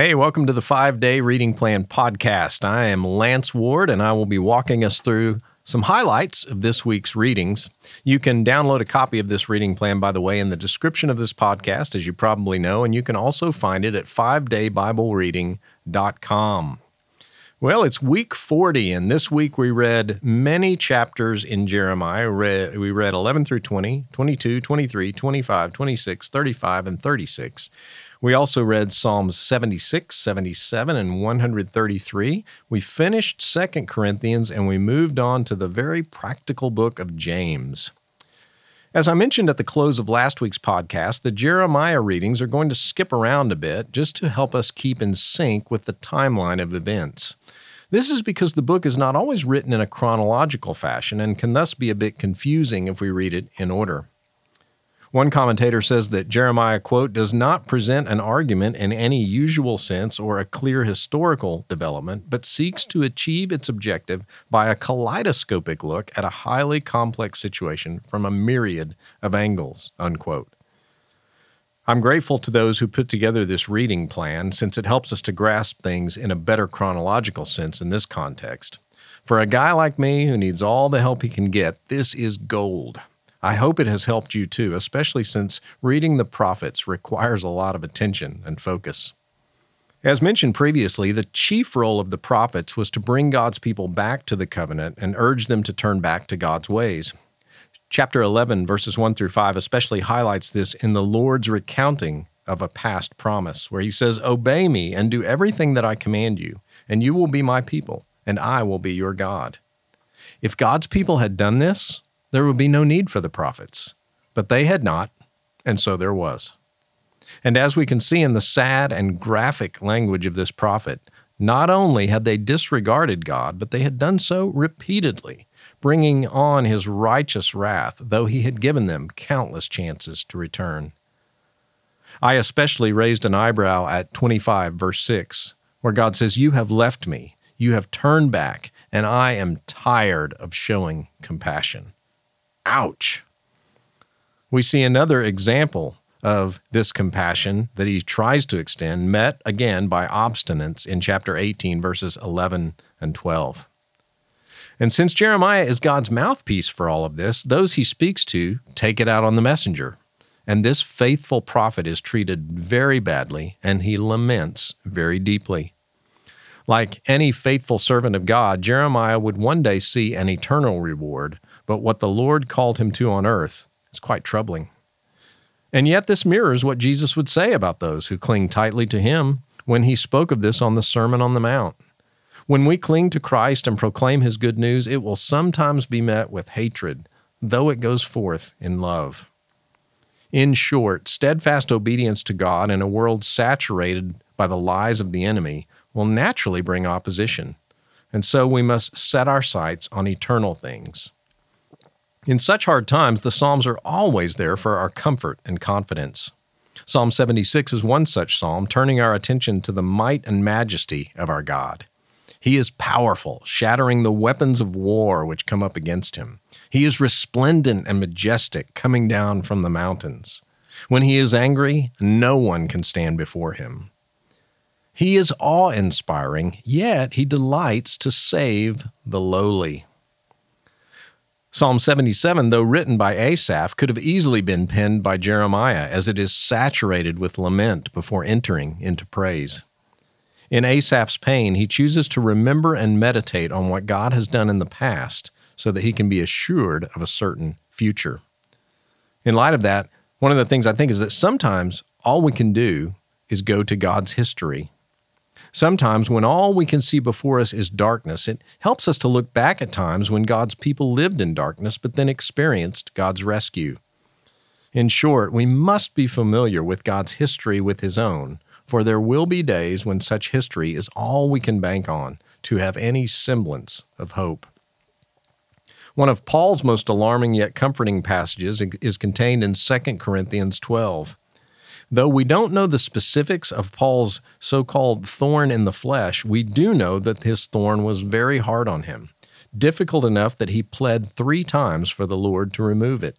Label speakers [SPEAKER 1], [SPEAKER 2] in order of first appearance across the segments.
[SPEAKER 1] Hey, welcome to the five day reading plan podcast. I am Lance Ward, and I will be walking us through some highlights of this week's readings. You can download a copy of this reading plan, by the way, in the description of this podcast, as you probably know, and you can also find it at 5daybiblereading.com. Well, it's week 40, and this week we read many chapters in Jeremiah. We read 11 through 20, 22, 23, 25, 26, 35, and 36. We also read Psalms 76, 77, and 133. We finished Second Corinthians and we moved on to the very practical book of James. As I mentioned at the close of last week's podcast, the Jeremiah readings are going to skip around a bit just to help us keep in sync with the timeline of events. This is because the book is not always written in a chronological fashion and can thus be a bit confusing if we read it in order. One commentator says that Jeremiah, quote, does not present an argument in any usual sense or a clear historical development, but seeks to achieve its objective by a kaleidoscopic look at a highly complex situation from a myriad of angles, unquote. I'm grateful to those who put together this reading plan since it helps us to grasp things in a better chronological sense in this context. For a guy like me who needs all the help he can get, this is gold. I hope it has helped you too, especially since reading the prophets requires a lot of attention and focus. As mentioned previously, the chief role of the prophets was to bring God's people back to the covenant and urge them to turn back to God's ways. Chapter 11, verses 1 through 5, especially highlights this in the Lord's recounting of a past promise, where he says, Obey me and do everything that I command you, and you will be my people, and I will be your God. If God's people had done this, there would be no need for the prophets. But they had not, and so there was. And as we can see in the sad and graphic language of this prophet, not only had they disregarded God, but they had done so repeatedly, bringing on his righteous wrath, though he had given them countless chances to return. I especially raised an eyebrow at 25, verse 6, where God says, You have left me, you have turned back, and I am tired of showing compassion. Ouch. We see another example of this compassion that he tries to extend, met again by obstinance in chapter 18, verses 11 and 12. And since Jeremiah is God's mouthpiece for all of this, those he speaks to take it out on the messenger. And this faithful prophet is treated very badly, and he laments very deeply. Like any faithful servant of God, Jeremiah would one day see an eternal reward but what the Lord called him to on earth is quite troubling. And yet, this mirrors what Jesus would say about those who cling tightly to him when he spoke of this on the Sermon on the Mount. When we cling to Christ and proclaim his good news, it will sometimes be met with hatred, though it goes forth in love. In short, steadfast obedience to God in a world saturated by the lies of the enemy will naturally bring opposition, and so we must set our sights on eternal things. In such hard times, the Psalms are always there for our comfort and confidence. Psalm 76 is one such psalm, turning our attention to the might and majesty of our God. He is powerful, shattering the weapons of war which come up against him. He is resplendent and majestic, coming down from the mountains. When he is angry, no one can stand before him. He is awe inspiring, yet he delights to save the lowly. Psalm 77, though written by Asaph, could have easily been penned by Jeremiah, as it is saturated with lament before entering into praise. In Asaph's pain, he chooses to remember and meditate on what God has done in the past so that he can be assured of a certain future. In light of that, one of the things I think is that sometimes all we can do is go to God's history Sometimes, when all we can see before us is darkness, it helps us to look back at times when God's people lived in darkness but then experienced God's rescue. In short, we must be familiar with God's history with His own, for there will be days when such history is all we can bank on to have any semblance of hope. One of Paul's most alarming yet comforting passages is contained in 2 Corinthians 12. Though we don't know the specifics of Paul's so called thorn in the flesh, we do know that his thorn was very hard on him, difficult enough that he pled three times for the Lord to remove it.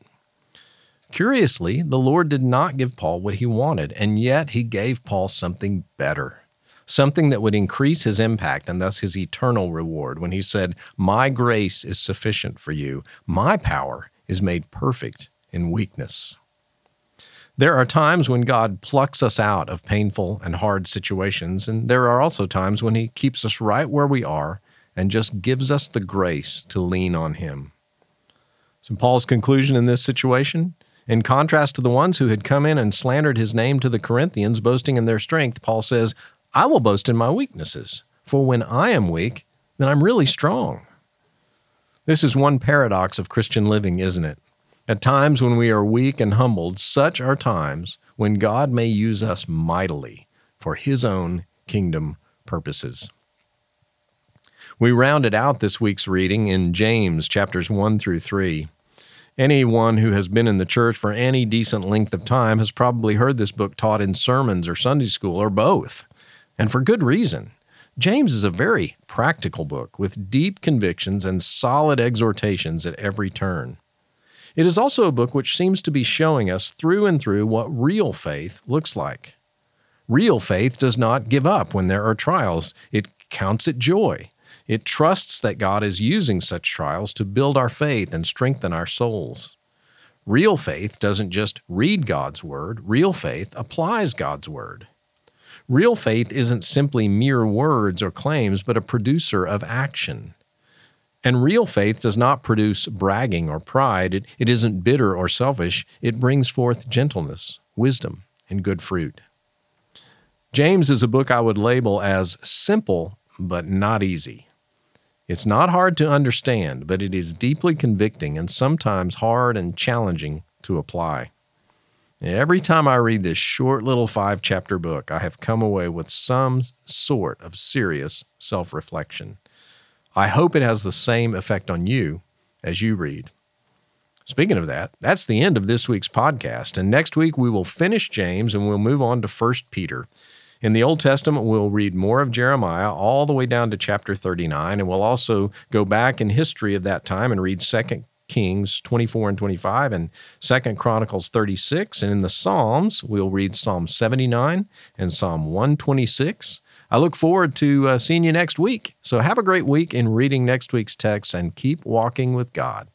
[SPEAKER 1] Curiously, the Lord did not give Paul what he wanted, and yet he gave Paul something better. something that would increase his impact and thus his eternal reward when he said, My grace is sufficient for you, my power is made perfect in weakness. There are times when God plucks us out of painful and hard situations, and there are also times when He keeps us right where we are and just gives us the grace to lean on Him. So, Paul's conclusion in this situation in contrast to the ones who had come in and slandered his name to the Corinthians, boasting in their strength, Paul says, I will boast in my weaknesses, for when I am weak, then I'm really strong. This is one paradox of Christian living, isn't it? At times when we are weak and humbled, such are times when God may use us mightily for His own kingdom purposes. We rounded out this week's reading in James chapters 1 through 3. Anyone who has been in the church for any decent length of time has probably heard this book taught in sermons or Sunday school or both, and for good reason. James is a very practical book with deep convictions and solid exhortations at every turn. It is also a book which seems to be showing us through and through what real faith looks like. Real faith does not give up when there are trials, it counts it joy. It trusts that God is using such trials to build our faith and strengthen our souls. Real faith doesn't just read God's Word, real faith applies God's Word. Real faith isn't simply mere words or claims, but a producer of action. And real faith does not produce bragging or pride. It, it isn't bitter or selfish. It brings forth gentleness, wisdom, and good fruit. James is a book I would label as simple but not easy. It's not hard to understand, but it is deeply convicting and sometimes hard and challenging to apply. Every time I read this short little five chapter book, I have come away with some sort of serious self reflection. I hope it has the same effect on you as you read. Speaking of that, that's the end of this week's podcast. And next week we will finish James and we'll move on to 1 Peter. In the Old Testament, we'll read more of Jeremiah all the way down to chapter 39, and we'll also go back in history of that time and read 2 Kings 24 and 25 and 2 Chronicles 36. And in the Psalms, we'll read Psalm 79 and Psalm 126. I look forward to uh, seeing you next week. So have a great week in reading next week's text and keep walking with God.